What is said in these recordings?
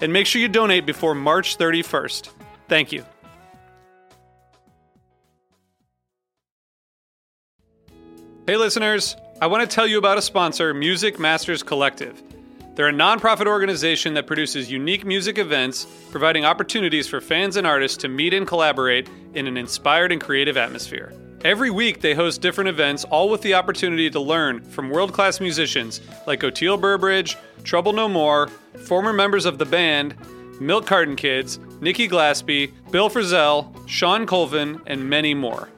And make sure you donate before March 31st. Thank you. Hey, listeners. I want to tell you about a sponsor, Music Masters Collective. They're a nonprofit organization that produces unique music events, providing opportunities for fans and artists to meet and collaborate in an inspired and creative atmosphere. Every week, they host different events, all with the opportunity to learn from world class musicians like Oteil Burbridge, Trouble No More, former members of the band, Milk Carton Kids, Nikki Glaspie, Bill Frisell, Shawn Colvin, and many more.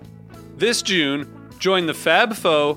This June, join the Fab Four,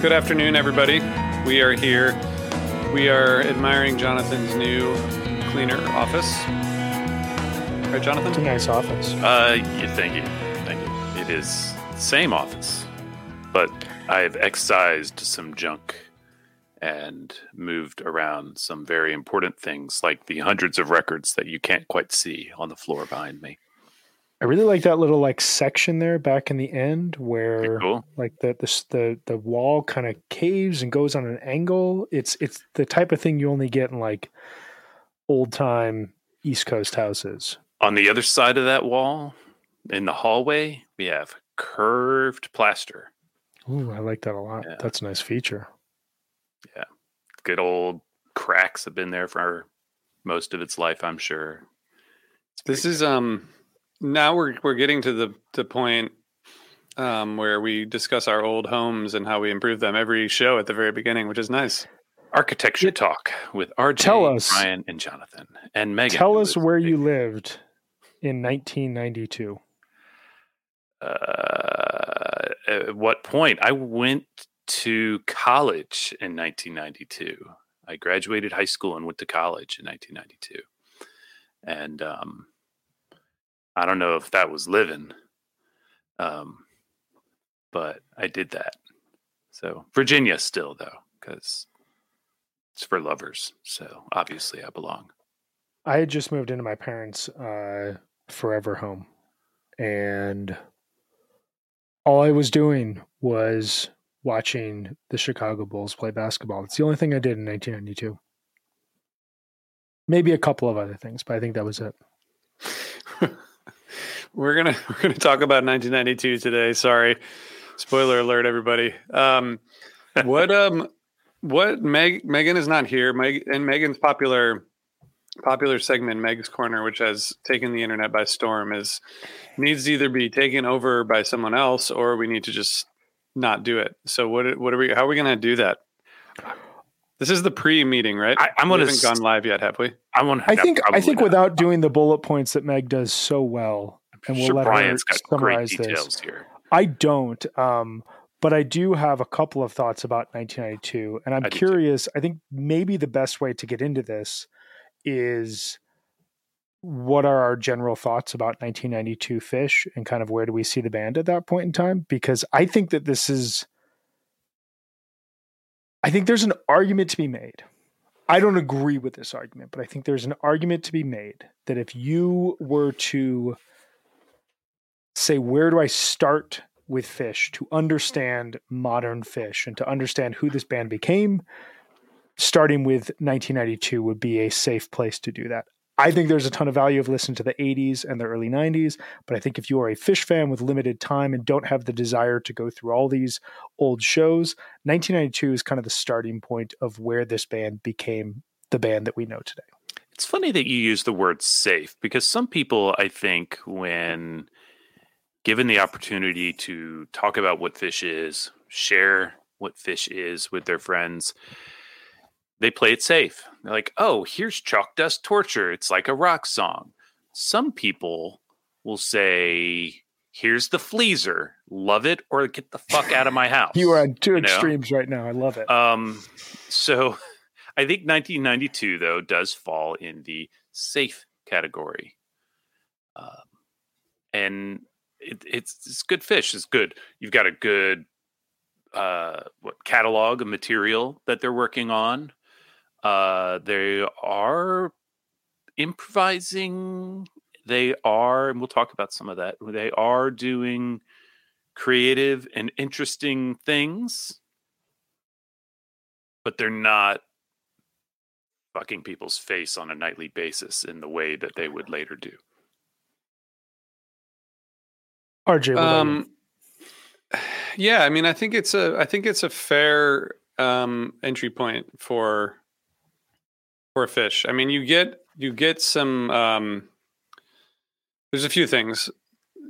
Good afternoon, everybody. We are here. We are admiring Jonathan's new cleaner office. Right, Jonathan? It's a nice office. Uh, yeah, thank you, thank you. It is the same office, but I've excised some junk and moved around some very important things, like the hundreds of records that you can't quite see on the floor behind me. I really like that little like section there back in the end where cool. like the the the, the wall kind of caves and goes on an angle. It's it's the type of thing you only get in like old time East Coast houses. On the other side of that wall, in the hallway, we have curved plaster. Ooh, I like that a lot. Yeah. That's a nice feature. Yeah. Good old cracks have been there for most of its life, I'm sure. This is um now we're we're getting to the the point um where we discuss our old homes and how we improve them every show at the very beginning, which is nice. Architecture Yeah. talk with RJ, Tell us. Brian, and Jonathan, and Megan. Tell us where big. you lived in 1992. uh, at what point? I went to college in 1992. I graduated high school and went to college in 1992. And um, I don't know if that was living, um, but I did that. So Virginia still though, because it's for lovers. So obviously I belong. I had just moved into my parents' uh, forever home, and all I was doing was watching the Chicago Bulls play basketball. It's the only thing I did in 1992. Maybe a couple of other things, but I think that was it. we're gonna we're gonna talk about 1992 today. Sorry, spoiler alert, everybody. Um, what um, what Meg Megan is not here. Meg and Megan's popular popular segment, Meg's Corner, which has taken the internet by storm, is needs to either be taken over by someone else or we need to just not do it. So what what are we? How are we going to do that? This is the pre-meeting, right? I, I'm we gonna. haven't gone live yet, have we? I want. I think I think without doing the bullet points that Meg does so well, and we'll sure let Brian's her got great summarize this. details here. I don't, um, but I do have a couple of thoughts about 1992, and I'm I curious. I think maybe the best way to get into this is what are our general thoughts about 1992 Phish, and kind of where do we see the band at that point in time? Because I think that this is, I think there's an argument to be made. I don't agree with this argument, but I think there's an argument to be made that if you were to say, where do I start with Phish to understand modern Phish and to understand who this band became, starting with 1992 would be a safe place to do that. I think there's a ton of value of listening to the 80s and the early 90s, but I think if you are a Phish fan with limited time and don't have the desire to go through all these old shows, 1992 is kind of the starting point of where this band became the band that we know today. It's funny that you use the word safe because some people, I think, when given the opportunity to talk about what Phish is, share what Phish is with their friends, they play it safe. They're like, oh, here's Chalk Dust Torture. It's like a rock song. Some people will say, here's the Fleaser. Love it or get the fuck out of my house. You are on two You know? extremes right now. I love it. Um, so I think 1992 though does fall in the safe category, um, and it, it's it's good Phish. It's good. You've got a good uh, what catalog of material that they're working on. Uh, they are improvising. They are, and we'll talk about some of that. They are doing creative and interesting things but they're not fucking people's face on a nightly basis in the way that they would later do. RJ? Um, yeah, I mean, I think it's a, I think it's a fair um, entry point for for Phish. I mean, you get you get some. Um, there's a few things.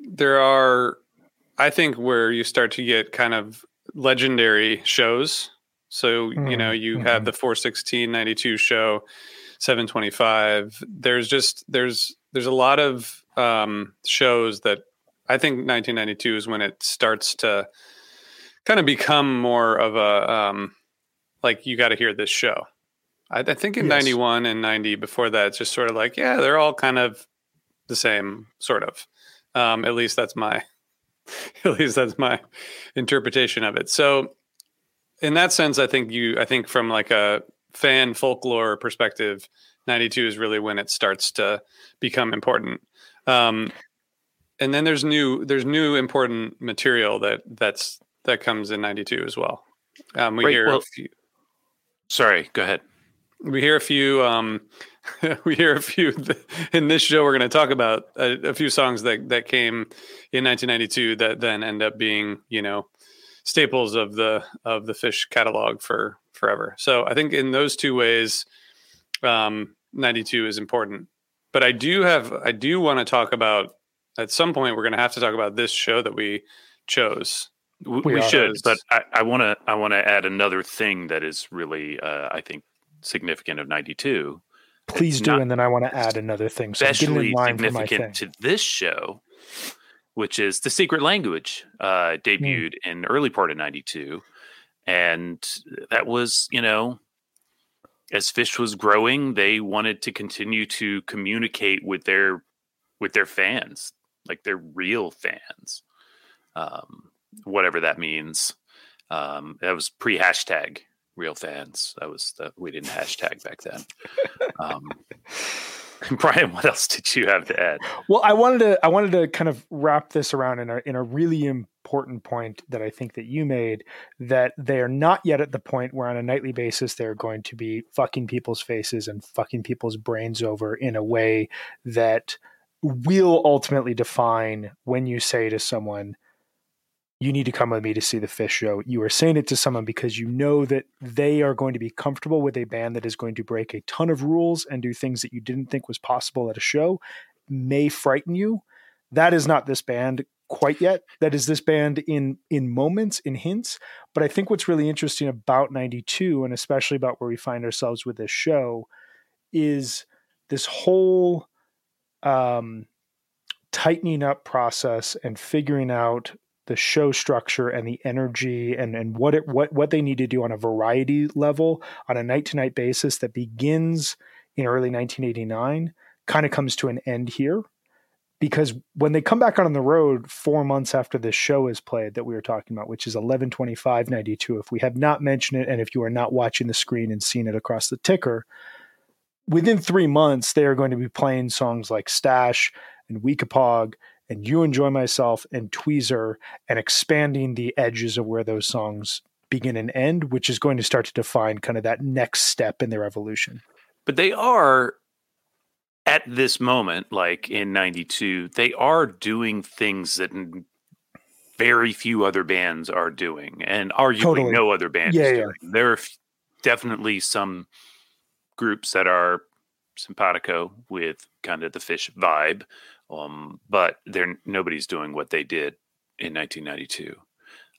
There are, I think, where you start to get kind of legendary shows. So you know, you have Mhm. the four sixteen ninety two show, 725. There's just there's there's a lot of um, shows that I think 1992 is when it starts to kind of become more of a um, like you got to hear this show. I, I think in Yes. 91 and 90 before that, it's just sort of like yeah, they're all kind of the same sort of. Um, at least that's my at least that's my interpretation of it. So in that sense, I think you I think from like a fan folklore perspective, 92 is really when it starts to become important. Um, and then there's new there's new important material that that's that comes in 92 as well. Um, we Right, hear well- a few, Sorry, go ahead. we hear a few um, we hear a few in this show we're going to talk about a, a few songs that that came in 1992 that then end up being you know staples of the of the Phish catalog for forever so i think in those two ways um 92 is important but i do have i do want to talk about at some point we're going to have to talk about this show that we chose W- We We, should, but I want to I want to add another thing that is really uh, I think significant of '92, Please do, and then I want to add another thing. So I'm especially in line for thing. significant to this show, which is the secret language, uh, debuted mm. in early part of '92, and that was you know as Phish was growing, they wanted to continue to communicate with their with their fans, like they're real fans, um, whatever that means. Um, that was pre hashtag real fans. That was the, we didn't hashtag back then. Um, Brian, what else did you have to add? Well, I wanted to I wanted to kind of wrap this around in a in a really important point that I think that you made that they are not yet at the point where on a nightly basis they're going to be fucking people's faces and fucking people's brains over in a way that will ultimately define when you say to someone you need to come with me to see the Phish show. You are saying it to someone because you know that they are going to be comfortable with a band that is going to break a ton of rules and do things that you didn't think was possible at a show, may frighten you. That is not this band quite yet. That is this band in in moments, in hints. But I think what's really interesting about 92 and especially about where we find ourselves with this show is this whole um tightening up process and figuring out the show structure and the energy and and what it what what they need to do on a variety level on a night to night basis that begins in early 1989 kind of comes to an end here. Because when they come back on the road four months after this show is played that we were talking about which is 11 25 92 if we have not mentioned it and if you are not watching the screen and seeing it across the ticker within three months they are going to be playing songs like stash and weekapaug and You Enjoy Myself and Tweezer and expanding the edges of where those songs begin and end, which is going to start to define kind of that next step in their evolution. But they are at this moment, like in 92, they are doing things that very few other bands are doing, and arguably totally. no other band yeah, is doing. Yeah. There are definitely some groups that are simpatico with kind of the Phish vibe, um, but they're nobody's doing what they did in 1992.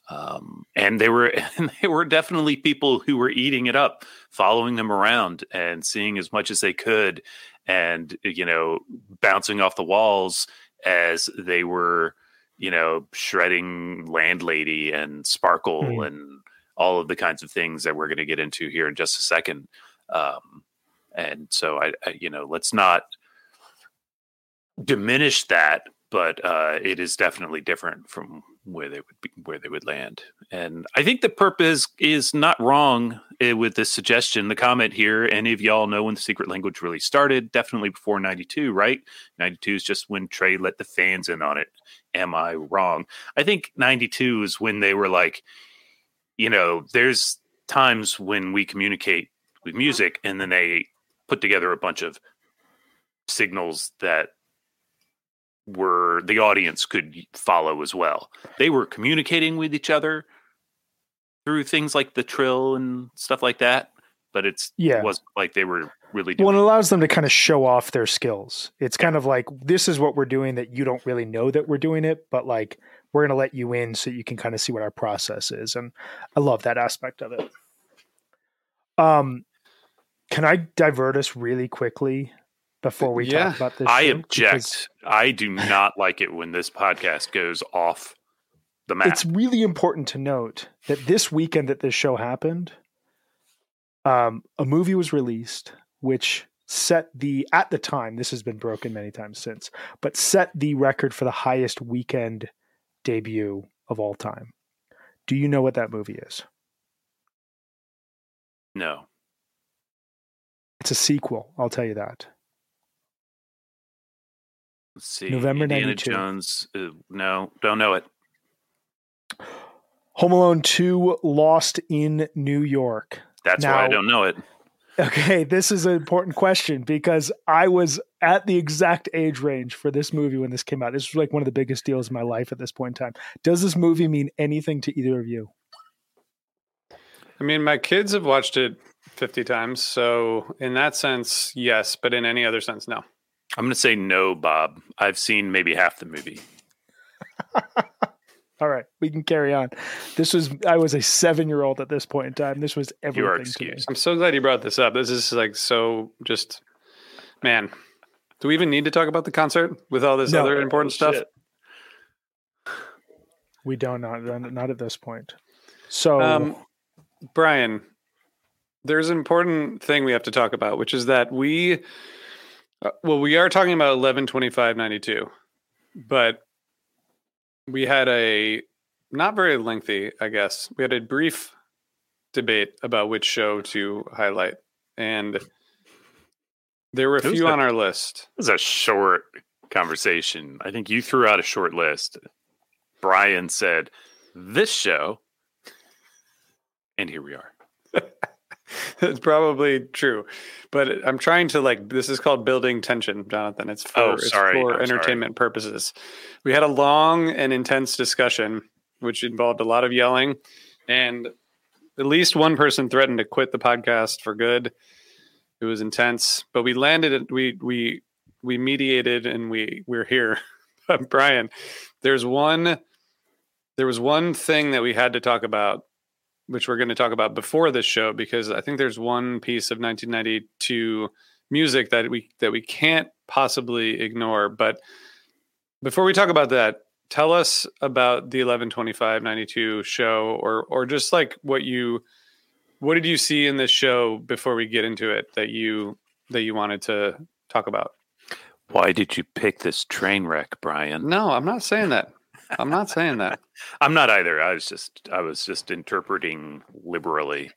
Um, and they were and they were definitely people who were eating it up, following them around and seeing as much as they could, and you know, bouncing off the walls as they were, you know, shredding Landlady and Sparkle mm. and all of the kinds of things that we're going to get into here in just a second. Um, and so I, I, you know, let's not diminish that, but uh, it is definitely different from where they would be, where they would land. And I think the purpose is not wrong eh, with this suggestion. The comment here, any of y'all know when the secret language really started? Definitely before '92, right? '92 is just when Trey let the fans in on it. Am I wrong? I think '92 is when they were like, you know, there's times when we communicate with music, and then they put together a bunch of signals that were the audience could follow as well. They were communicating with each other through things like the trill and stuff like that, but it's yeah. it was like they were really doing. Well, it allows them to kind of show off their skills. It's kind of like this is what we're doing that you don't really know that we're doing it, but like we're going to let you in so you can kind of see what our process is, and I love that aspect of it. Um, can I divert us really quickly before we yeah. talk about this? I object. Because I do not like it when this podcast goes off the map. It's really important to note that this weekend that this show happened, um, a movie was released which set the at the time this has been broken many times since, but set the record for the highest weekend debut of all time. Do you know what that movie is? No. It's a sequel, I'll tell you that. Let's see. November Indiana 92. Jones. Uh, no, don't know it. Home Alone 2 Lost in New York. That's now, why I don't know it. Okay, this is an important question because I was at the exact age range for this movie when this came out. This was like one of the biggest deals in my life at this point in time. Does this movie mean anything to either of you? I mean, my kids have watched it 50 times. So, in that sense, yes. But in any other sense, no. I'm going to say no, Bob. I've seen maybe half the movie. All right, we can carry on. This was I was a seven year old at this point in time. This was everything. You are excused. I'm so glad you brought this up. This is like so just man. Do we even need to talk about the concert with all this no, other important stuff? Shit. We don't not not at this point. So Um, Brian, there's an important thing we have to talk about, which is that we, uh, well, we are talking about eleven twenty five ninety two, but we had a not very lengthy, I guess. We had a brief debate about which show to highlight, and there were a few a- on our list. It was a short conversation. I think you threw out a short list. Brian said, "This show," and here we are. it's probably true, but I'm trying to like. This is called building tension, Jonathan. It's for, Oh, it's sorry. for I'm sorry. entertainment purposes. We had a long and intense discussion, which involved a lot of yelling, and at least one person threatened to quit the podcast for good. It was intense, but we landed. it- We we we mediated, and we we're here. Brian, there's one. There was one thing that we had to talk about which we're going to talk about before this show because I think there's one piece of 1992 music that we that we can't possibly ignore. But before we talk about that, tell us about the 112592 show or or just like what you what did you see in this show before we get into it that you that you wanted to talk about? Why did you pick this train wreck, Brian? No, I'm not saying that. I'm not saying that. I'm not either. I was just I was just interpreting liberally.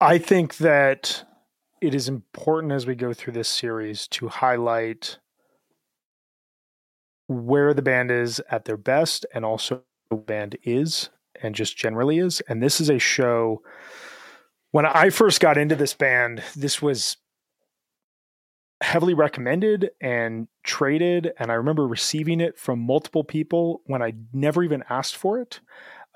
I think that it is important as we go through this series to highlight where the band is at their best and also the band is and just generally is. And this is a show when I first got into this band, this was heavily recommended and traded and I remember receiving it from multiple people when I never even asked for it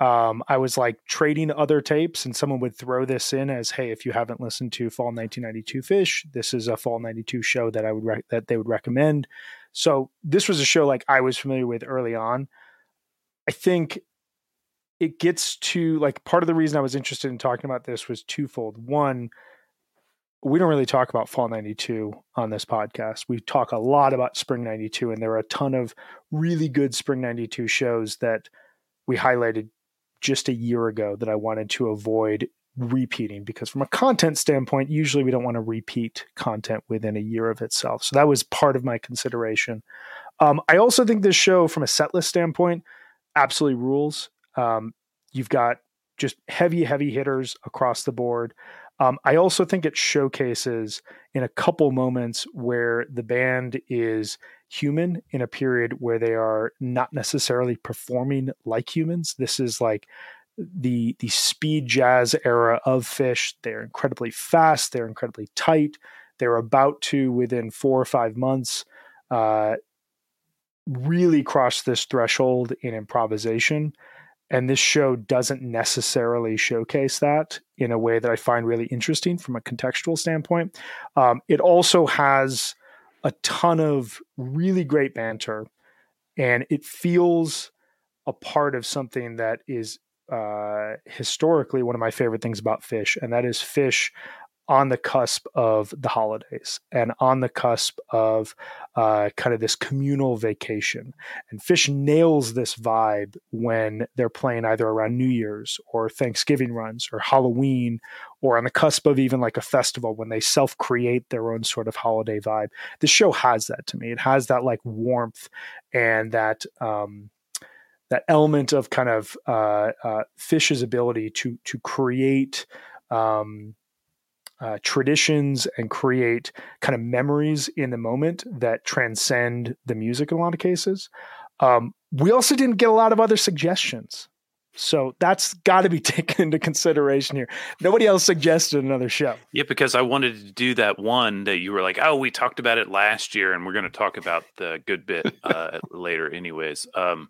um, I was like trading other tapes, and someone would throw this in as, "Hey, if you haven't listened to Fall 1992 Phish, this is a Fall 92 show that I would rec- that they would recommend." So this was a show like I was familiar with early on. I think it gets to like part of the reason I was interested in talking about this was twofold. One, we don't really talk about Fall 92 on this podcast. We talk a lot about Spring 92, and there are a ton of really good Spring 92 shows that we highlighted just a year ago that I wanted to avoid repeating because from a content standpoint usually we don't want to repeat content within a year of itself. So that was part of my consideration. Um, i also think this show from a set list standpoint absolutely rules. Um, you've got just heavy heavy hitters across the board um, i also think it showcases in a couple moments where the band is human in a period where they are not necessarily performing like humans. This is like the the speed jazz era of Phish. They're incredibly fast. They're incredibly tight. They're about to within four or five months uh, really cross this threshold in improvisation. And this show doesn't necessarily showcase that in a way that I find really interesting from a contextual standpoint. Um, it also has a ton of really great banter, and it feels a part of something that is uh, historically one of my favorite things about Phish, and that is Phish on the cusp of the holidays and on the cusp of uh, kind of this communal vacation. And Phish nails this vibe when they're playing either around New Year's or Thanksgiving runs or Halloween or on the cusp of even like a festival when they self create their own sort of holiday vibe. The show has that to me. It has that like warmth and that. Um, that element of kind of uh, uh, Phish's ability to to create um, uh, traditions and create kind of memories in the moment that transcend the music in a lot of cases. Um, we also didn't get a lot of other suggestions. So that's got to be taken into consideration here. Nobody else suggested another show. Yeah, because I wanted to do that one that you were like, oh, we talked about it last year, and we're going to talk about the good bit uh, later, anyways. Um,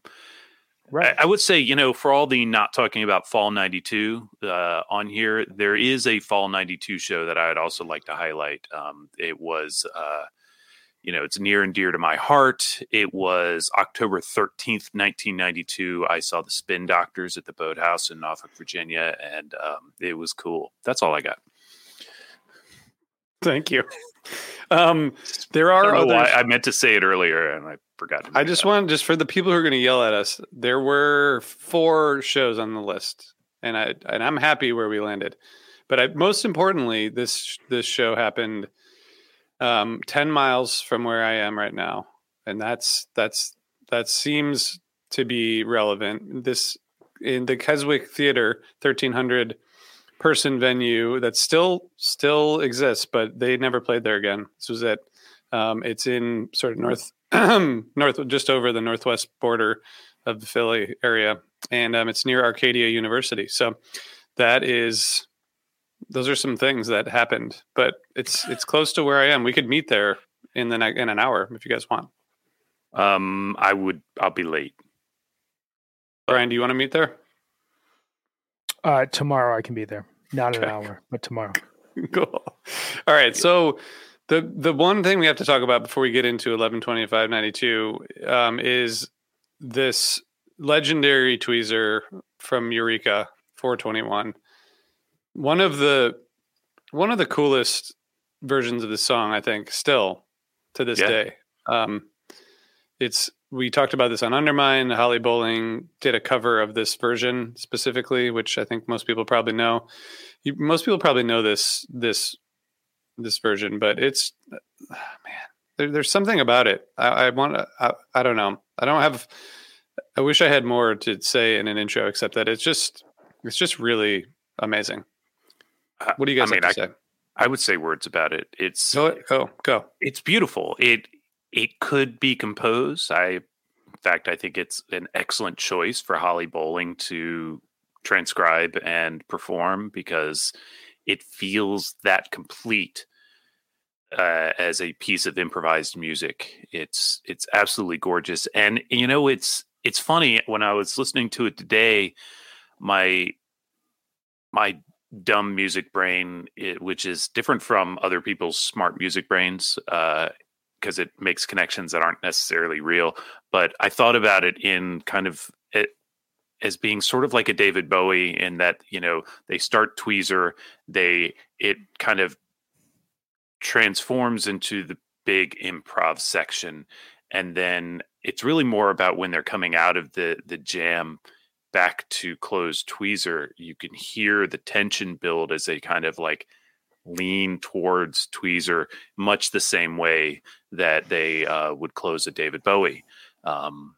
Right. I, I would say, you know, for all the not talking about Fall 92 uh, on here, there is a Fall 92 show that I would also like to highlight. Um, it was, uh, you know, it's near and dear to my heart. It was October 13th, 1992. I saw the Spin Doctors at the Boathouse in Norfolk, Virginia, and um, it was cool. That's all I got. Thank you. Um, there are why I meant to say it earlier, and I forgot. I just want just for the people who are going to yell at us. There were four shows on the list, and I and I'm happy where we landed. But I, most importantly, this this show happened um, ten miles from where I am right now, and that's that's that seems to be relevant. This in the Keswick Theater, thirteen hundred person venue that still still exists, but they never played there again. This was it. Um, it's in sort of north north just over the northwest border of the Philly area, and um, it's near Arcadia University. So that is those are some things that happened, but it's it's close to where I am. We could meet there in the ne- in an hour if you guys want. Um, I would. I'll be late. Brian, do you want to meet there? Uh, tomorrow I can be there. Not an hour, but tomorrow. cool. All right. So the the one thing we have to talk about before we get into eleven twenty five ninety two um, is this legendary tweezer from Eureka four twenty one. One of the one of the coolest versions of this song, I think, still to this Yeah. day. Um, it's we talked about this on Undermine. Holly Bowling did a cover of this version specifically, which I think most people probably know. You, most people probably know this this this version, but it's man, there, there's something about it. I, I want to. I, I don't know. I don't have. I wish I had more to say in an intro, except that it's just it's just really amazing. Uh, what do you guys I mean, to say? I would say words about it. It's Go, go, go. it's beautiful. It it could be composed. I, in fact, I think it's an excellent choice for Holly Bowling to transcribe and perform because it feels that complete uh, as a piece of improvised music. It's it's absolutely gorgeous, and you know it's it's funny when I was listening to it today, my my dumb music brain, it, which is different from other people's smart music brains, because it makes connections that aren't necessarily real. But I thought about it in kind of as being sort of like a David Bowie, in that you know they start Tweezer, they it kind of transforms into the big improv section, and then it's really more about when they're coming out of the the jam back to close tweezer you can hear the tension build as they kind of like lean towards tweezer much the same way that they uh, would close a david bowie. Um,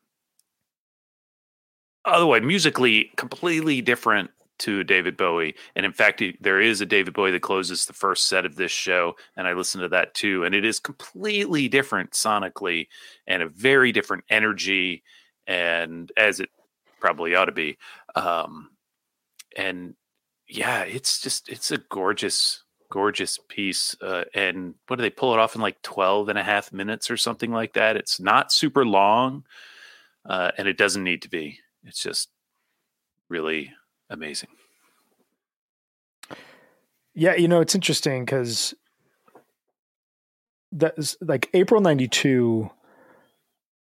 otherwise musically completely different to david bowie and in fact there is a david bowie that closes the first set of this show and i listened to that too and it is completely different sonically and a very different energy and as it probably ought to be um and yeah it's just it's a gorgeous gorgeous piece uh, and what do they pull it off in like 12 and a half minutes or something like that? It's not super long uh, and it doesn't need to be it's just really amazing Yeah, you know, it's interesting because that's like April '92.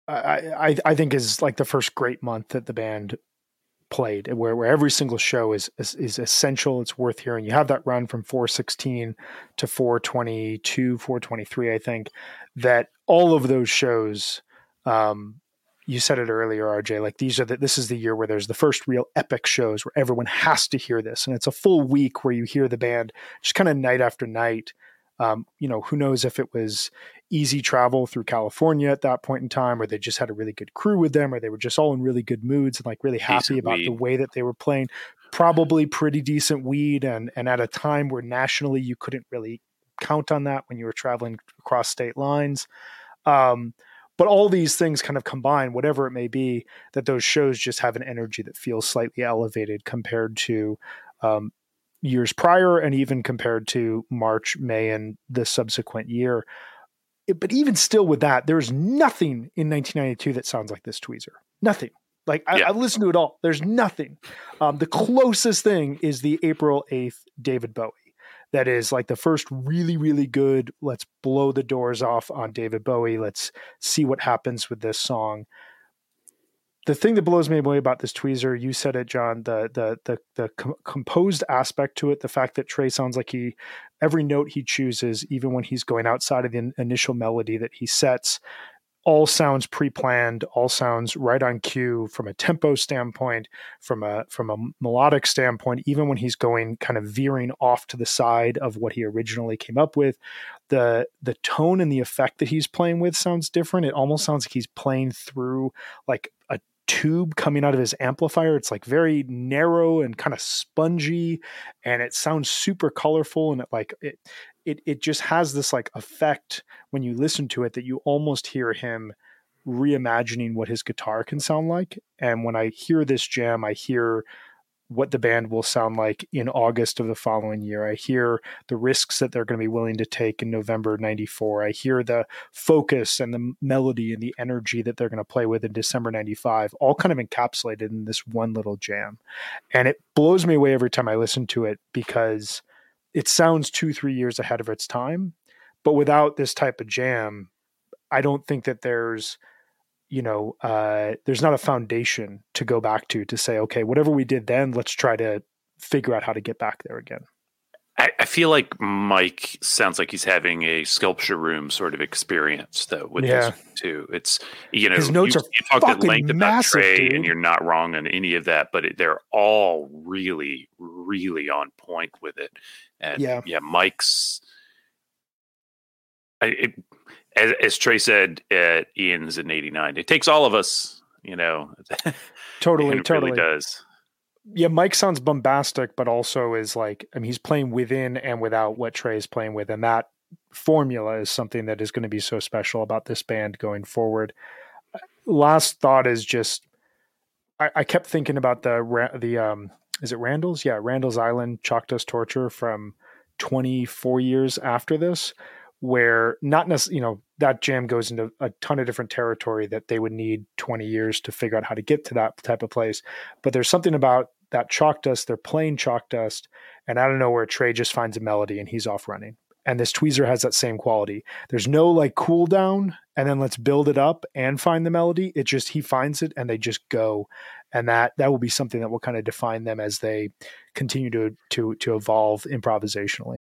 I, I I think is like the first great month that the band played, where where every single show is is, is essential. It's worth hearing. You have that run from 416 to 422, 423, I think. That all of those shows. Um, you said it earlier, RJ. Like these are the, this is the year where there's the first real epic shows where everyone has to hear this, and it's a full week where you hear the band just kind of night after night. Um, you know, who knows if it was easy travel through California at that point in time, or they just had a really good crew with them, or they were just all in really good moods and like really happy Decent about the way that they were playing. Probably pretty decent weed, and and at a time where nationally you couldn't really count on that when you were traveling across state lines. Um, but all these things kind of combine, whatever it may be, that those shows just have an energy that feels slightly elevated compared to um, years prior and even compared to March, May, and the subsequent year. It- but even still, with that, there's nothing in 1992 that sounds like this Tweezer. Nothing. Like I, Yeah. I've listened to it all. There's nothing. Um, the closest thing is the April 8th David Bowie. That is like the first really, really good. Let's blow the doors off on David Bowie. Let's see what happens with this song. The thing that blows me away about this tweezer, you said it, John. The the the the com- composed aspect to it, the fact that Trey sounds like he every note he chooses, even when he's going outside of the in- initial melody that he sets, all sounds pre-planned, all sounds right on cue from a tempo standpoint, from a from a melodic standpoint. Even when he's going kind of veering off to the side of what he originally came up with, the the tone and the effect that he's playing with sounds different. It almost sounds like he's playing through like a tube coming out of his amplifier. It's like very narrow and kind of spongy, and it sounds super colorful and it like it it it just has this like effect when you listen to it that you almost hear him reimagining what his guitar can sound like. And when I hear this jam, I hear what the band will sound like in August of the following year. I hear the risks that they're going to be willing to take in November 94. I hear the focus and the melody and the energy that they're going to play with in December 95, all kind of encapsulated in this one little jam. And it blows me away every time I listen to it because it sounds two, three years ahead of its time. But without this type of jam, I don't think that there's you know, uh, there's not a foundation to go back to to say, okay, whatever we did then, let's try to figure out how to get back there again. I, feel like Mike sounds like he's having a sculpture room sort of experience though with Yeah. this too. It's you know His notes you, are you talked at fucking length about massive, Trey, dude. and you're not wrong on any of that, but it, they're all really, really on point with it. And Yeah. yeah, Mike's. I, it, as, as Trey said, uh, Ian's in '89. It takes all of us, you know. Totally, it totally. really does. Yeah, Mike sounds bombastic, but also is like, I mean, he's playing within and without what Trey is playing with. And that formula is something that is going to be so special about this band going forward. Last thought is just, I, I kept thinking about the, the, um, is it Randall's? Yeah, Randall's Island Dust Torture from 24 years after this, where not necessarily, you know, that jam goes into a ton of different territory that they would need 20 years to figure out how to get to that type of place. But there's something about that chalk dust, they're playing chalk dust, and I don't know where Trey just finds a melody and he's off running. And this tweezer has that same quality. There's no like cool down and then let's build it up and find the melody. It just he finds it and they just go. And that that will be something that will kind of define them as they continue to to to evolve improvisationally.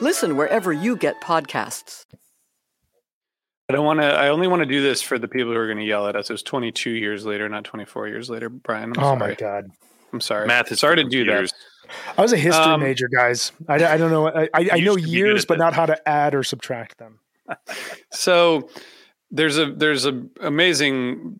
Listen wherever you get podcasts. I don't want to. I only want to do this for the people who are going to yell at us. It was 22 years later, not 24 years later. Brian, I'm oh sorry. my god. I'm sorry. Math is sorry to do that. I was a history Um, major, guys. I, I don't know. I, I, I know should be good years, but not how to add or subtract them. So there's a there's a amazing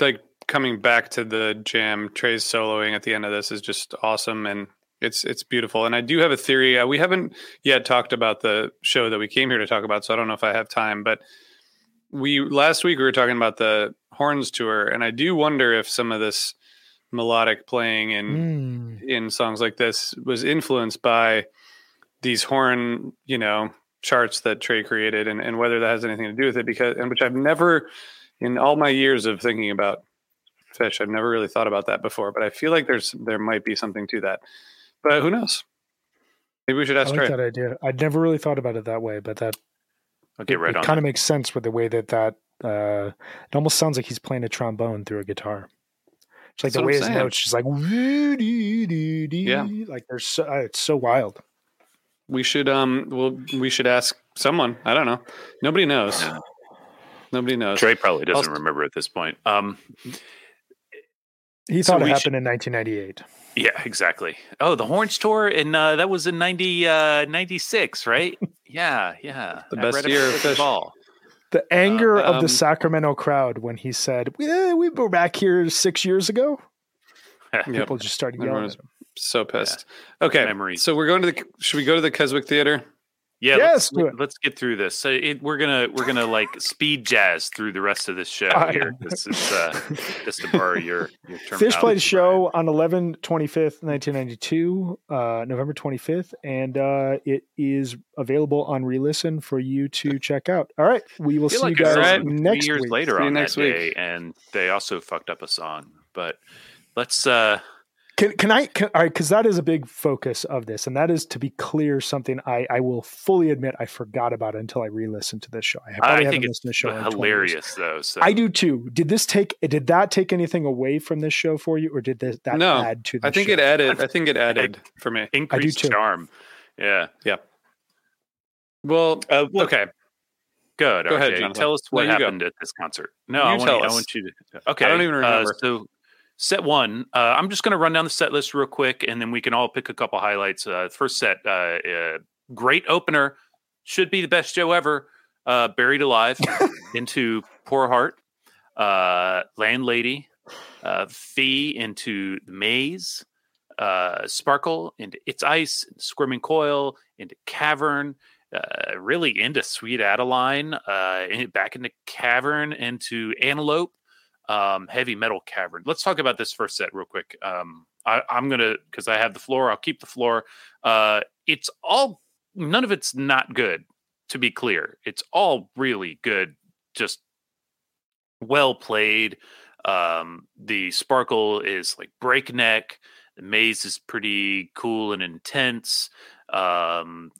like coming back to the jam. Trey's soloing at the end of this is just awesome and it's it's beautiful. And I do have a theory. Uh, we haven't yet talked about the show that we came here to talk about, so I don't know if I have time. But we last week we were talking about the horns tour, and I do wonder if some of this melodic playing and Mm. in songs like this was influenced by these horn, you know, charts that Trey created and, and whether that has anything to do with it because and which I've never in all my years of thinking about Phish, I've never really thought about that before. But I feel like there's there might be something to that. But who knows? Maybe we should ask I ask like Trey. that idea. I'd never really thought about it that way, but that I'll get right it on. kind of makes sense with the way that that uh, it almost sounds like he's playing a trombone through a guitar. It's like That's the way I'm his saying. notes just like yeah, Yeah. like they're so uh, it's so wild. We should um well we should ask someone. I don't know. Nobody knows. Nobody knows. Trey probably doesn't I'll- remember at this point. Um, He So thought it we happened in 1998. yeah, exactly. Oh, the Horns tour, and uh, that was in 90, uh, 96, right? yeah, yeah. The I best year of it Phish. all. The anger of um, the Sacramento crowd when he said, "Yeah, we were back here six years ago." Yep. People just started Everyone yelling was- at him. So pissed. Okay. Memories. So we're going to the should we go to the Keswick Theater? Yeah, Yes, let's, let's get through this. So it, we're gonna we're gonna like speed jazz through the rest of this show I here. This is uh, just to borrow your your term. Phish played a show on 11 25th, 1992, uh, November 25th, and uh, it is available on re-listen for you to check out. All right, we will see like you guys Alright, next years week. later See on next that week. day, and they also fucked up a song. But let's uh Can, can I? Can, all right, because that is a big focus of this, and that is to be clear something I, I will fully admit I forgot about until I re-listened to this show. I probably I haven't think it's listened to the show in 20 years. hilarious though. So I do too. Did this take? Did that take anything away from this show for you, or did this, that No, add to? The I think show? it added. I think it added for me. increased too. charm. Yeah. Well, Uh, well, okay. Good. Go ahead, Jonathan. Tell us No, what go. happened at this concert. No, You I want, tell I us. want you to. Okay. I don't even uh, remember. so, set one. Uh, I'm just going to run down the set list real quick, and then we can all pick a couple highlights. Uh, first set, uh, uh, great opener, should be the best show ever. Uh, Buried Alive into Poor Heart, uh, Landlady, uh, Fee into the Maze, uh, Sparkle into It's Ice, Squirming Coil into Cavern, uh, really into Sweet Adeline, uh, in- back into Cavern, into Antelope, um, Heavy Metal Cavern. Let's talk about this first set real quick. Um, I, I'm gonna because I have the floor. I'll keep the floor. Uh, it's all none of it's not good. To be clear, it's all really good. Just well played. Um, the sparkle is like breakneck. The maze is pretty cool and intense. Um,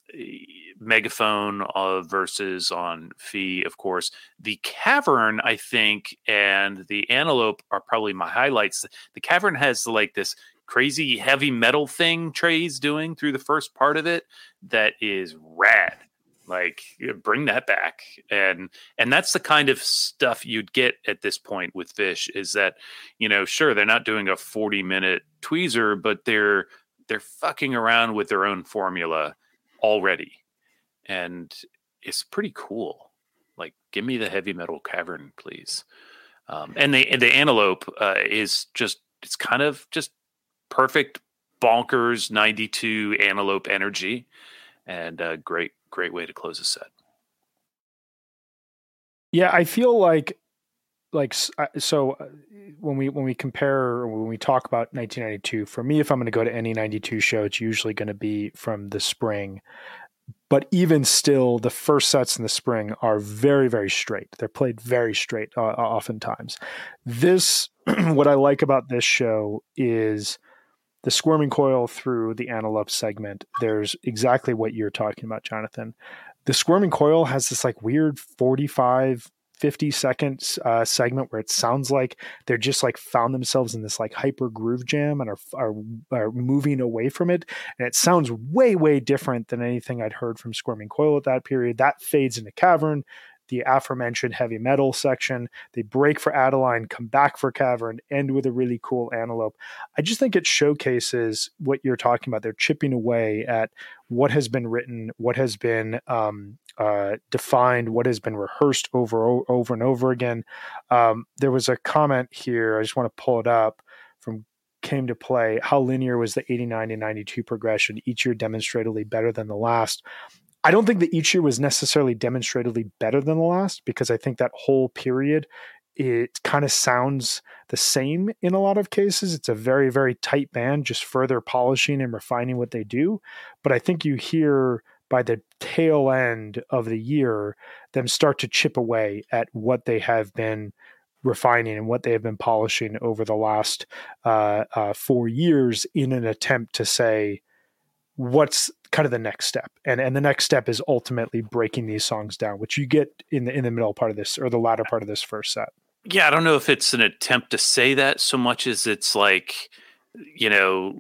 megaphone uh, versus on fee, of course. The cavern, I think, and the antelope are probably my highlights. The cavern has like this crazy heavy metal thing Trey's doing through the first part of it that is rad. Like bring that back, and and that's the kind of stuff you'd get at this point with Phish. Is that you know, sure they're not doing a forty minute tweezer, but they're they're fucking around with their own formula already, and it's pretty cool. Like, give me the heavy metal cavern, please. Um, and the the antelope uh, is just it's kind of just perfect bonkers 92 antelope energy and a great great way to close a set Yeah, I feel like like so uh, when we when we compare when we talk about 1992 for me if I'm going to go to any 92 show it's usually going to be from the spring. But even still the first sets in the spring are very very straight. They're played very straight uh, oftentimes. This what I like about this show is the squirming coil through the antelope segment. There's exactly what you're talking about Jonathan. The squirming coil has this like weird 45 50 seconds uh, segment where it sounds like they're just like found themselves in this like hyper groove jam and are, are are moving away from it. And it sounds way way different than anything i'd heard from squirming coil at that period. That fades into cavern the aforementioned heavy metal section they break for adeline come back for cavern end with a really cool antelope. I just think it showcases what you're talking about. They're chipping away at what has been written what has been um, uh, defined, what has been rehearsed over over and over again. Um, there was a comment here. I just want to pull it up from came to play. How linear was the 89 and 92 progression? Each year demonstrably better than the last. I don't think that each year was necessarily demonstrably better than the last because I think that whole period it kind of sounds the same in a lot of cases. It's a very, very tight band, just further polishing and refining what they do. But I think you hear by the tail end of the year them start to chip away at what they have been refining and what they have been polishing over the last uh, uh, four years in an attempt to say what's kind of the next step? And and the next step is ultimately breaking these songs down which you get in the in the middle part of this or the latter part of this first set. Yeah i don't know if it's an attempt to say that so much as it's like you know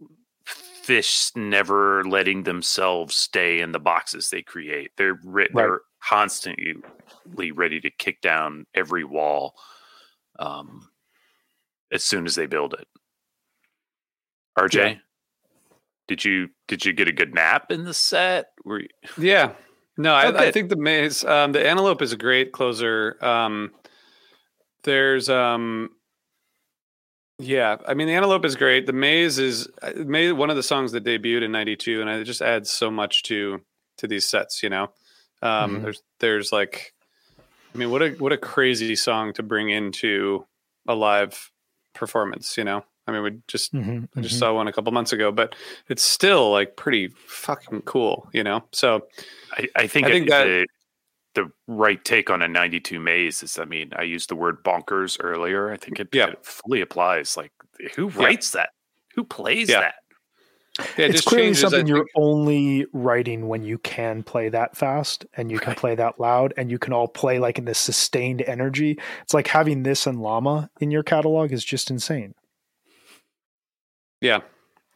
Phish never letting themselves stay in the boxes they create they're ri- Right. they're constantly ready to kick down every wall um as soon as they build it rj Yeah. did you did you get a good nap in the set Were you, Yeah. No, I, Oh, I think the maze, um, the antelope is a great closer. Um, there's, um, yeah, I mean, the antelope is great. The maze is uh, maze, one of the songs that debuted in '92, and it just adds so much to to these sets. You know, um, Mhm. there's there's like, I mean, what a what a crazy song to bring into a live performance. You know, I mean, we just Mhm, I just mhm. saw one a couple months ago, but it's still like pretty fucking cool. You know, so I, I think I think it- that- the, the right take on a 92 maze is, I mean, I used the word bonkers earlier. I think it, Yeah. it fully applies. Like, who Yeah. writes that? Who plays Yeah. that? yeah, it it's just clearly changes. Something you're only writing when you can play that fast and you can Right. play that loud and you can all play like in this sustained energy. It's like having this and Llama in your catalog is just insane. Yeah.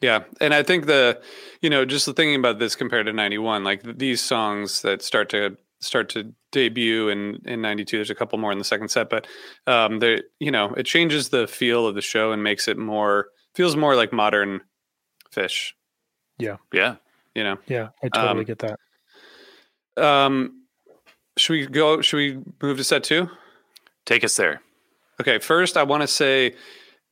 Yeah. And I think the, you know, just the thinking about this compared to 91, like these songs that start to start to debut in in 92 there's a couple more in the second set but um they you know it changes the feel of the show and makes it more feels more like modern Phish Yeah. Yeah you know Yeah, I totally Um, get that. um should we go should we move to set 2 Take us there. Okay, first, I want to say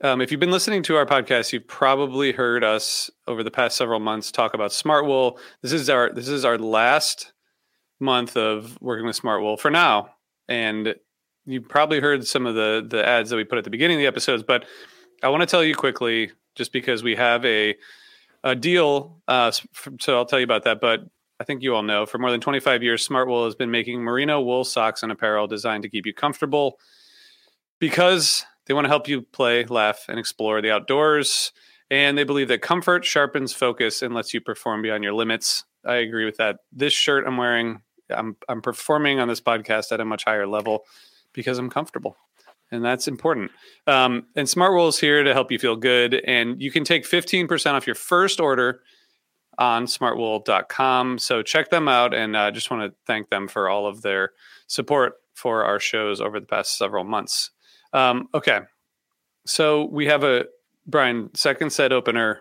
um, if you've been listening to our podcast, you've probably heard us over the past several months talk about Smartwool. This is our this is our last month of working with Smartwool for now, and you probably heard some of the the ads that we put at the beginning of the episodes. But I want to tell you quickly, just because we have a a deal, uh, so I'll tell you about that. But I think you all know for more than 25 years, Smartwool has been making merino wool socks and apparel designed to keep you comfortable because they want to help you play, laugh, and explore the outdoors. And they believe that comfort sharpens focus and lets you perform beyond your limits. I agree with that. This shirt I'm wearing, I'm I'm performing on this podcast at a much higher level because I'm comfortable. And that's important. Um, and Smartwool is here to help you feel good. And you can take 15% off your first order on smartwool.com. So check them out. And I uh, just want to thank them for all of their support for our shows over the past several months. Um, okay. So we have a Brian second set opener,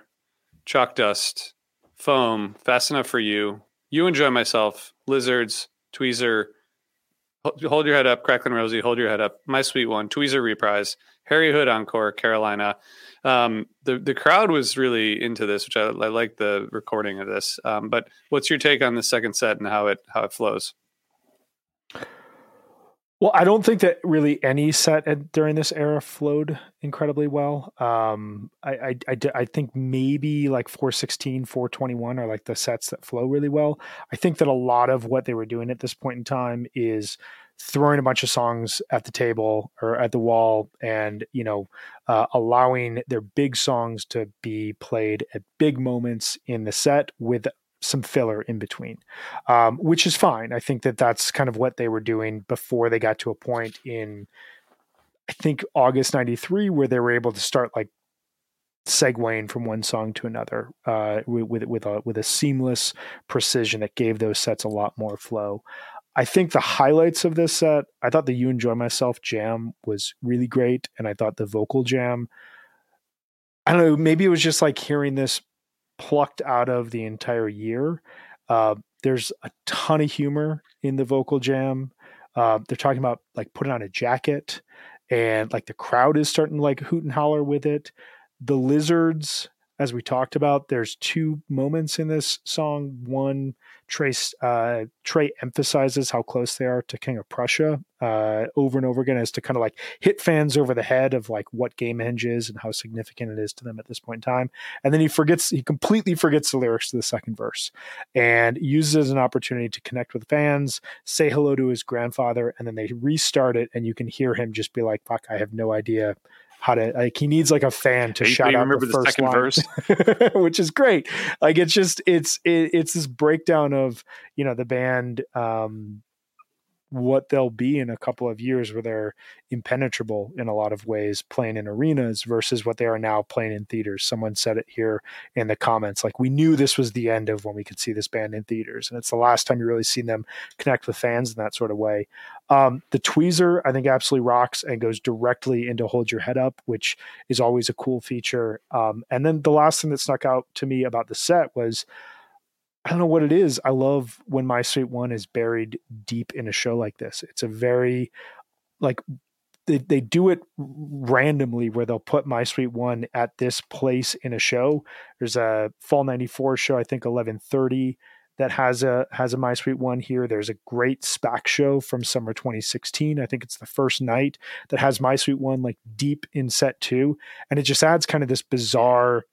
chalk dust, foam, fast enough for you. You enjoy myself, lizards, tweezer. Hold your head up, Cracklin' Rosie. Hold your head up. My sweet one, tweezer reprise, Harry Hood encore, Carolina. Um, the the crowd was really into this, which I, I like the recording of this. Um, but what's your take on the second set and how it how it flows? Well, I don't think that really any set at, during this era flowed incredibly well. Um, I, I, I, I think maybe like 416, 421 are like the sets that flow really well. I think that a lot of what they were doing at this point in time is throwing a bunch of songs at the table or at the wall and, you know, uh, allowing their big songs to be played at big moments in the set with some filler in between, um, which is fine. I think that that's kind of what they were doing before they got to a point in, I think August '93, where they were able to start like segueing from one song to another uh, with with a with a seamless precision that gave those sets a lot more flow. I think the highlights of this set, I thought the "You Enjoy Myself" jam was really great, and I thought the vocal jam. I don't know. Maybe it was just like hearing this plucked out of the entire year. Uh, there's a ton of humor in the vocal jam. Uh, they're talking about like putting on a jacket, and like the crowd is starting to like hoot and holler with it. The lizards, as we talked about, there's two moments in this song. One, Trey uh, Trey emphasizes how close they are to King of Prussia uh, over and over again, as to kind of like hit fans over the head of like what Gamehenge is and how significant it is to them at this point in time. And then he forgets, he completely forgets the lyrics to the second verse and uses it as an opportunity to connect with fans, say hello to his grandfather, and then they restart it, and you can hear him just be like, "Fuck, I have no idea." How to like he needs like a fan to shout out remember the, the first second line, verse? which is great. Like it's just it's it, it's this breakdown of you know the band um what they'll be in a couple of years where they're impenetrable in a lot of ways playing in arenas versus what they are now playing in theaters. Someone said it here in the comments like we knew this was the end of when we could see this band in theaters and it's the last time you really seen them connect with fans in that sort of way. Um, the tweezer i think absolutely rocks and goes directly into hold your head up which is always a cool feature. Um, and then the last thing that snuck out to me about the set was I don't know what it is. I love when My Sweet One is buried deep in a show like this. It's a very like they, they do it randomly where they'll put My Sweet One at this place in a show. There's a Fall 94 show, I think 1130 that has a has a My Sweet One here. There's a great SPAC show from summer 2016. I think it's the first night that has My Sweet One like deep in set two, and it just adds kind of this bizarre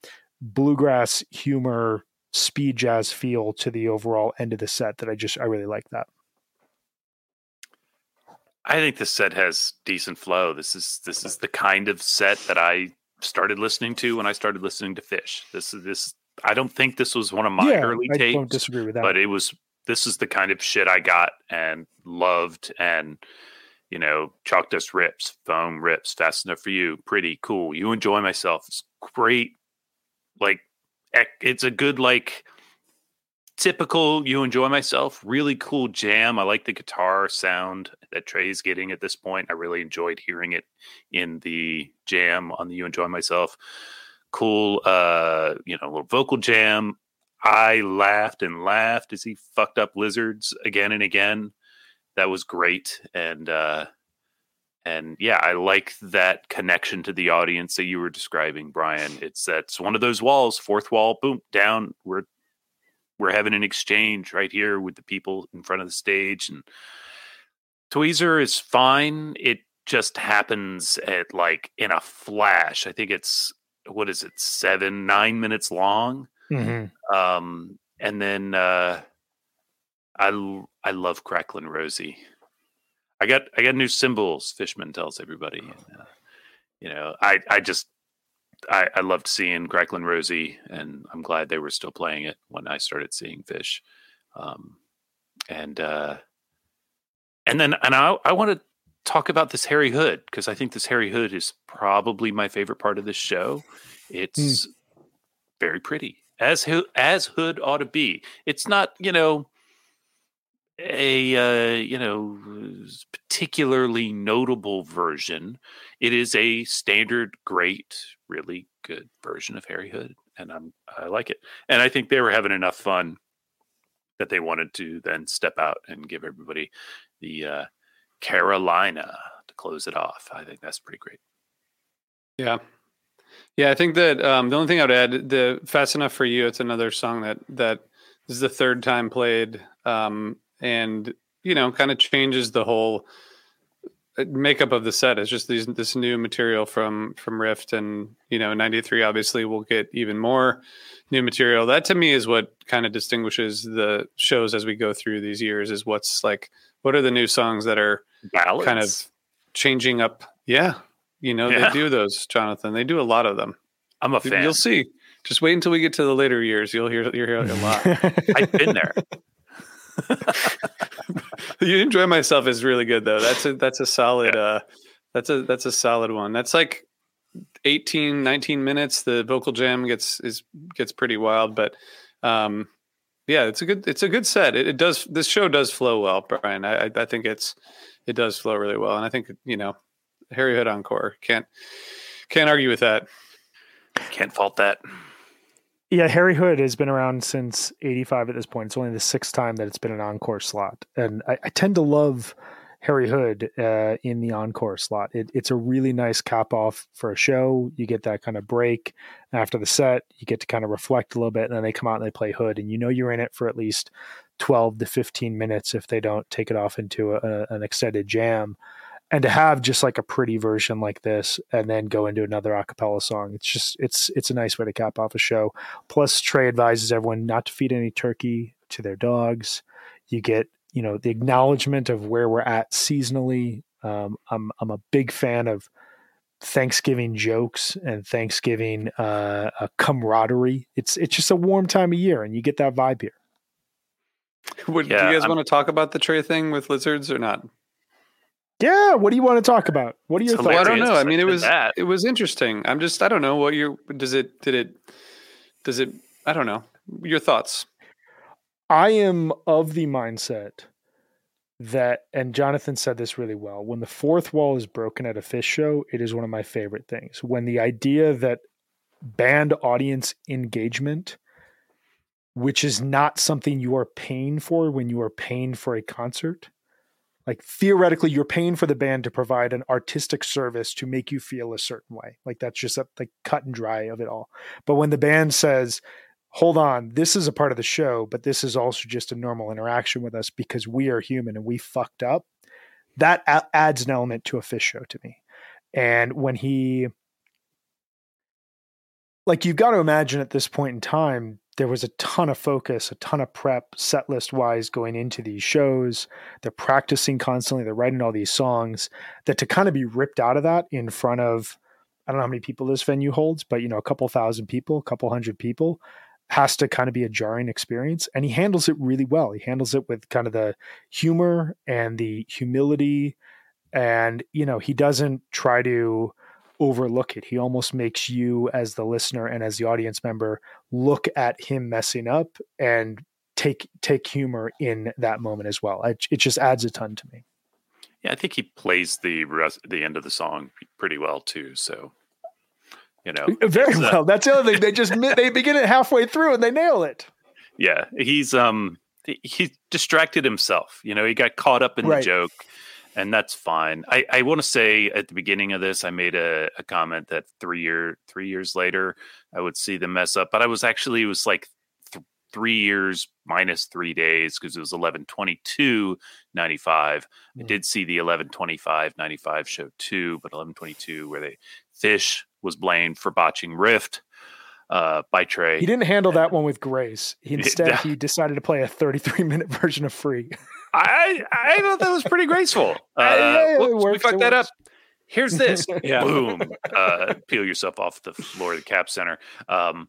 bluegrass humor, speed jazz feel to the overall end of the set that I just I really like that. I think this set has decent flow. This is this is the kind of set that I started listening to when I started listening to Phish. This is this. I don't think this was one of my yeah, early I tapes. don't disagree with that. but it was this is the kind of shit I got and loved and you know chalk dust rips, foam rips, fast enough for you, pretty cool. You enjoy myself. It's great. Like it's a good like typical you enjoy myself really cool jam. I like the guitar sound that trey's getting at this point. I really enjoyed hearing it in the jam on the you enjoy myself. Cool uh you know little vocal jam. I laughed and laughed as he fucked up lizards again and again. That was great and uh and yeah i like that connection to the audience that you were describing brian. It's that's one of those walls fourth wall boom down we're we're having an exchange right here with the people in front of the stage and tweezer is fine. It just happens at like in a flash. I think it's what is it seven nine minutes long? Mhm. um and then uh I I love cracklin rosie i got i got new cymbals fishman tells everybody and, uh, you know i i just I, I loved seeing Cracklin Rosie, and I'm glad they were still playing it when I started seeing Phish. Um, and uh, and then and I I want to talk about this Harry Hood because I think this Harry Hood is probably my favorite part of this show. It's very pretty as as Hood ought to be. It's not you know a uh, you know particularly notable version. It is a standard, great, really good version of Harry Hood, and I'm I like it. And I think they were having enough fun that they wanted to then step out and give everybody the uh, Carolina to close it off. I think that's pretty great. Yeah. Yeah, I think that um, the only thing I would add, the "Fast Enough for You," it's another song that that is the third time played, um, and you know, kind of changes the whole uh, makeup of the set. It's just these this new material from from Rift, and you know, '93 obviously will get even more new material. That to me is what kind of distinguishes the shows as we go through these years. Is what's like, what are the new songs that are Ballads. kind of changing up? Yeah, you know, Yeah. they do those, Jonathan. They do a lot of them. I'm a fan. You'll see. Just wait until we get to the later years. You'll hear you'll hear a lot. I've been there. you enjoy myself is really good though. That's a that's a solid uh that's a that's a solid one. That's like 18 19 minutes the vocal jam gets is gets pretty wild but um yeah, it's a good it's a good set. It, it does this show does flow well, Brian. I I- I think it's it does flow really well and I think you know Harry Hood encore can't can't argue with that. Can't fault that. Yeah, Harry Hood has been around since '85 at this point. It's only the sixth time that it's been an encore slot, and I, I tend to love Harry Hood uh, in the encore slot. It, it's a really nice cap off for a show. You get that kind of break after the set. You get to kind of reflect a little bit, and then they come out and they play Hood, and you know you're in it for at least 12 to 15 minutes if they don't take it off into a, an extended jam. And to have just like a pretty version like this, and then go into another a cappella song, it's just it's it's a nice way to cap off a show. Plus, Trey advises everyone not to feed any turkey to their dogs. You get, you know, the acknowledgement of where we're at seasonally. Um, I'm I'm a big fan of Thanksgiving jokes and Thanksgiving uh, uh, camaraderie. It's it's just a warm time of year, and you get that vibe here. Would, do you guys I'm- want to talk about the Trey thing with lizards or not? Yeah, what do you want to talk about? What are your It's thoughts? I don't know. I mean, it was that. it was interesting. I'm just I don't know what you does it did it does it I don't know your thoughts. I am of the mindset that, and Jonathan said this really well when the fourth wall is broken at a Phish show, it is one of my favorite things. When the idea that band audience engagement, which is not something you are paying for when you are paying for a concert, like theoretically, you're paying for the band to provide an artistic service to make you feel a certain way. Like that's just a, like cut and dry of it all. But when the band says, hold on, this is a part of the show, but this is also just a normal interaction with us because we are human and we fucked up. That a- adds an element to a Phish show to me. And when he, like, you've got to imagine at this point in time, there was a ton of focus, a ton of prep, set list wise going into these shows. They're practicing constantly, they're writing all these songs. That to kind of be ripped out of that in front of, I don't know how many people this venue holds, but you know, a couple thousand people, a couple hundred people has to kind of be a jarring experience. And he handles it really well. He handles it with kind of the humor and the humility. And, you know, he doesn't try to overlook it. He almost makes you, as the listener and as the audience member, look at him messing up and take take humor in that moment as well. It, it just adds a ton to me. Yeah, I think he plays the rest, the end of the song pretty well too. So, you know, very uh, well. That's the other thing. They just they begin it halfway through and they nail it. yeah, he's um he- he distracted himself. You know, he got caught up in Right. the joke, and that's fine. I I want to say at the beginning of this, I made a, a comment that three year three years later, I would see the mess up, but I was actually it was like. Th- Three years minus three days because it was 11 22 95. I Mm. did see the 11 25 95 show too, but 11 22 where they Fish was blamed for botching Rift uh, by Trey. He didn't handle that one with grace. He, instead, he decided to play a 33 minute version of Free. I I thought that was pretty graceful. Uh, yeah, whoops, we fucked that works. up. Here's this. Yeah. Boom. Uh, peel yourself off the floor of the cap center. Um,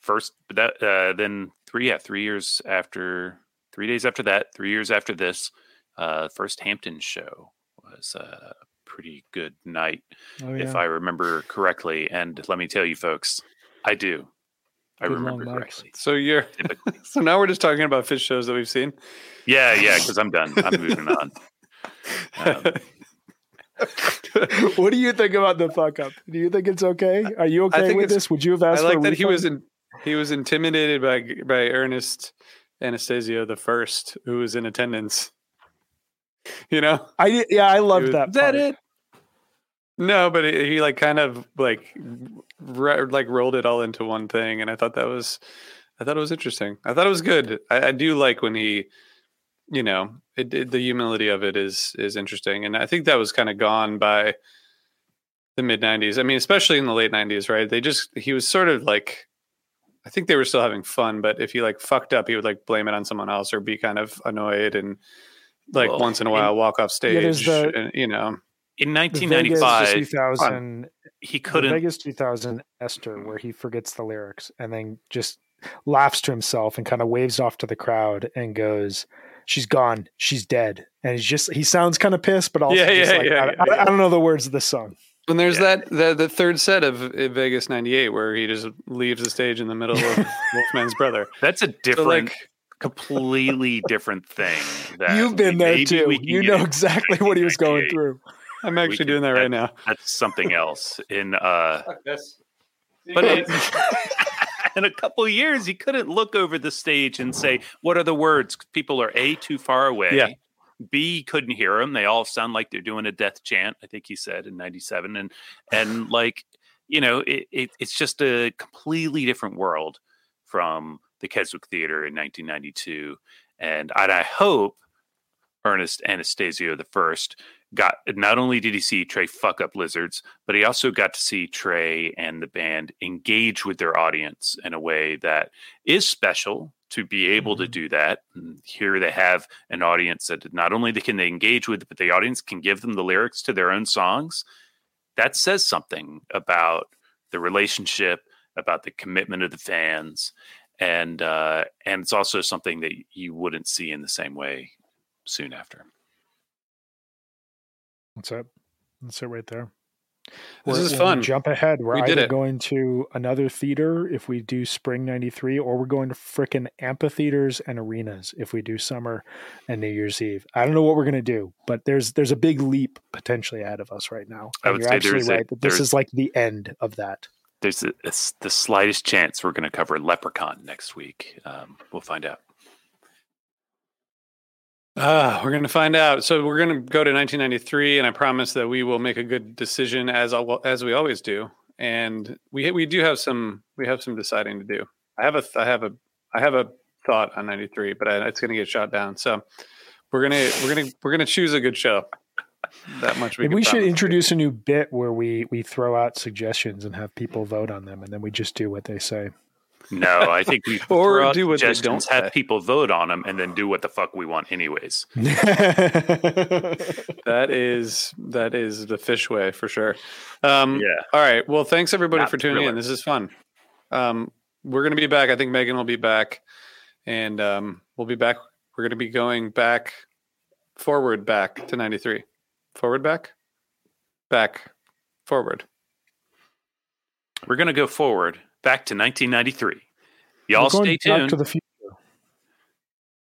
first, but that uh, then three yeah three years after three days after that three years after this uh, first Hampton show was a pretty good night Oh, if I remember correctly. And let me tell you, folks, I do. I remember long correctly. So you're so now we're just talking about Phish shows that we've seen. Yeah, yeah, because I'm done. I'm moving on. Um, what do you think about the fuck up? Do you think it's okay? Are you okay with this? Would you have asked? I asked like for a that he was in he was intimidated by by Ernest Anastasio the first, who was in attendance. You know, I yeah, I He loved was- that. Is that part. it? No, but he, he like kind of like r- like rolled it all into one thing, and I thought that was I thought it was interesting. I thought it was good. I, I do like when he, you know, it, it, the humility of it is is interesting, and I think that was kind of gone by the mid '90s. I mean, especially in the late '90s, right? They just he was sort of like. I think they were still having fun, but if he like fucked up, he would like blame it on someone else or be kind of annoyed and like Well, once in a while walk off stage. there's the- and, you know, in The Vegas 1995, 2000, he couldn't. Vegas 2000 Esther, where he forgets the lyrics and then just laughs to himself and kind of waves off to the crowd and goes, "She's gone. She's dead." And he's just he sounds kind of pissed, but also Yeah, just yeah, like, yeah, I, yeah, I- yeah. I don't know the words of the song. And there's Yeah. that the the third set of uh, Vegas '98 where he just leaves the stage in the middle of Wolfman's brother. That's a So different, like, completely different thing. That You've been there too. we You know exactly what he was going through. I'm actually can- doing that right now. That's something else. In uh, but But it, in a couple of years, he couldn't look over the stage and say, "What are the words?" People are a too far away. Yeah. B couldn't hear them. They all sound like they're doing a death chant. I think he said in '97, and and like you know, it, it it's just a completely different world from the Keswick Theater in 1992, and I, I hope Ernest Anastasio the first got not only did he see Trey fuck up lizards, but he also got to see Trey and the band engage with their audience in a way that is special to be able to Mhm. do that. And here they have an audience that not only can they engage with, but the audience can give them the lyrics to their own songs. That says something about the relationship, about the commitment of the fans, and uh, and it's also something that you wouldn't see in the same way soon after. That's it. That's it right there. This We're- is fun. Jump ahead. We're We either it. going to another theater if we do spring '93, or we're going to frickin' amphitheaters and arenas if we do summer and New Year's Eve. I don't know what we're gonna do, but there's there's a big leap potentially ahead of us right now. I And would you're say absolutely there's a- right that this is like the end of that. There's a, a the slightest chance we're going to cover Leprechaun next week. Um, we'll find out. Ah, we're going to find out. So we're going to go to 1993, and I promise that we will make a good decision as as we always do. And we we do have some we have some deciding to do. I have a I have a I have a thought on 93, but I, it's going to get shot down. So we're gonna we're gonna we're gonna choose a good show. That much we, we should introduce a new bit where we we throw out suggestions and have people vote on them, and then we just do what they say. No, I think we or do what they don't say. have people vote on them, and then do what the fuck we want, anyways. that is that is the Phish way for sure. Um, Yeah. All right. Well, thanks everybody Not for tuning thriller. in. This is fun. Um, we're going to be back. I think Megan will be back, and um, we'll be back. We're going to be going back, forward, back to ninety three, forward, back, back, forward. We're gonna go forward back to 1993. Y'all We're going stay back tuned. to the future,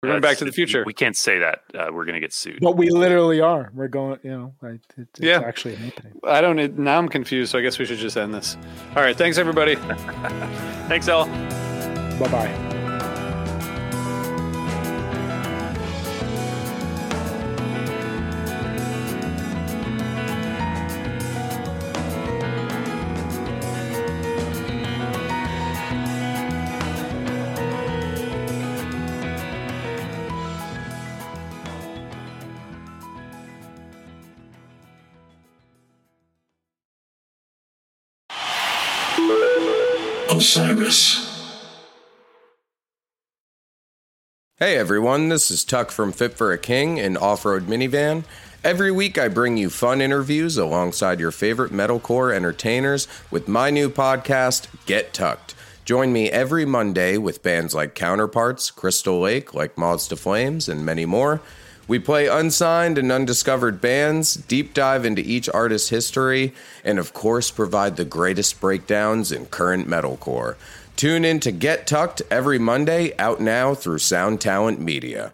We're going back to the future. We can't say that. Uh, we're gonna get sued. but we literally are. We're going. You know, like, it, it's Yeah. actually happening. I don't. Now I'm confused. So I guess we should just end this. All right. Thanks everybody. Thanks, Al. Bye bye. Hey everyone, this is Tuck from Fit for a King, an off road minivan. Every week I bring you fun interviews alongside your favorite metalcore entertainers with my new podcast, Get Tucked. Join me every Monday with bands like Counterparts, Crystal Lake, like Moths to Flames, and many more. We play unsigned and undiscovered bands, deep dive into each artist's history, and of course provide the greatest breakdowns in current metalcore. Tune in to Get Tucked every Monday, out now through Sound Talent Media.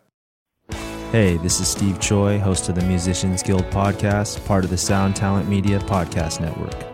Hey, this is Steve Choi, host of the Musicians Guild podcast, part of the Sound Talent Media Podcast Network.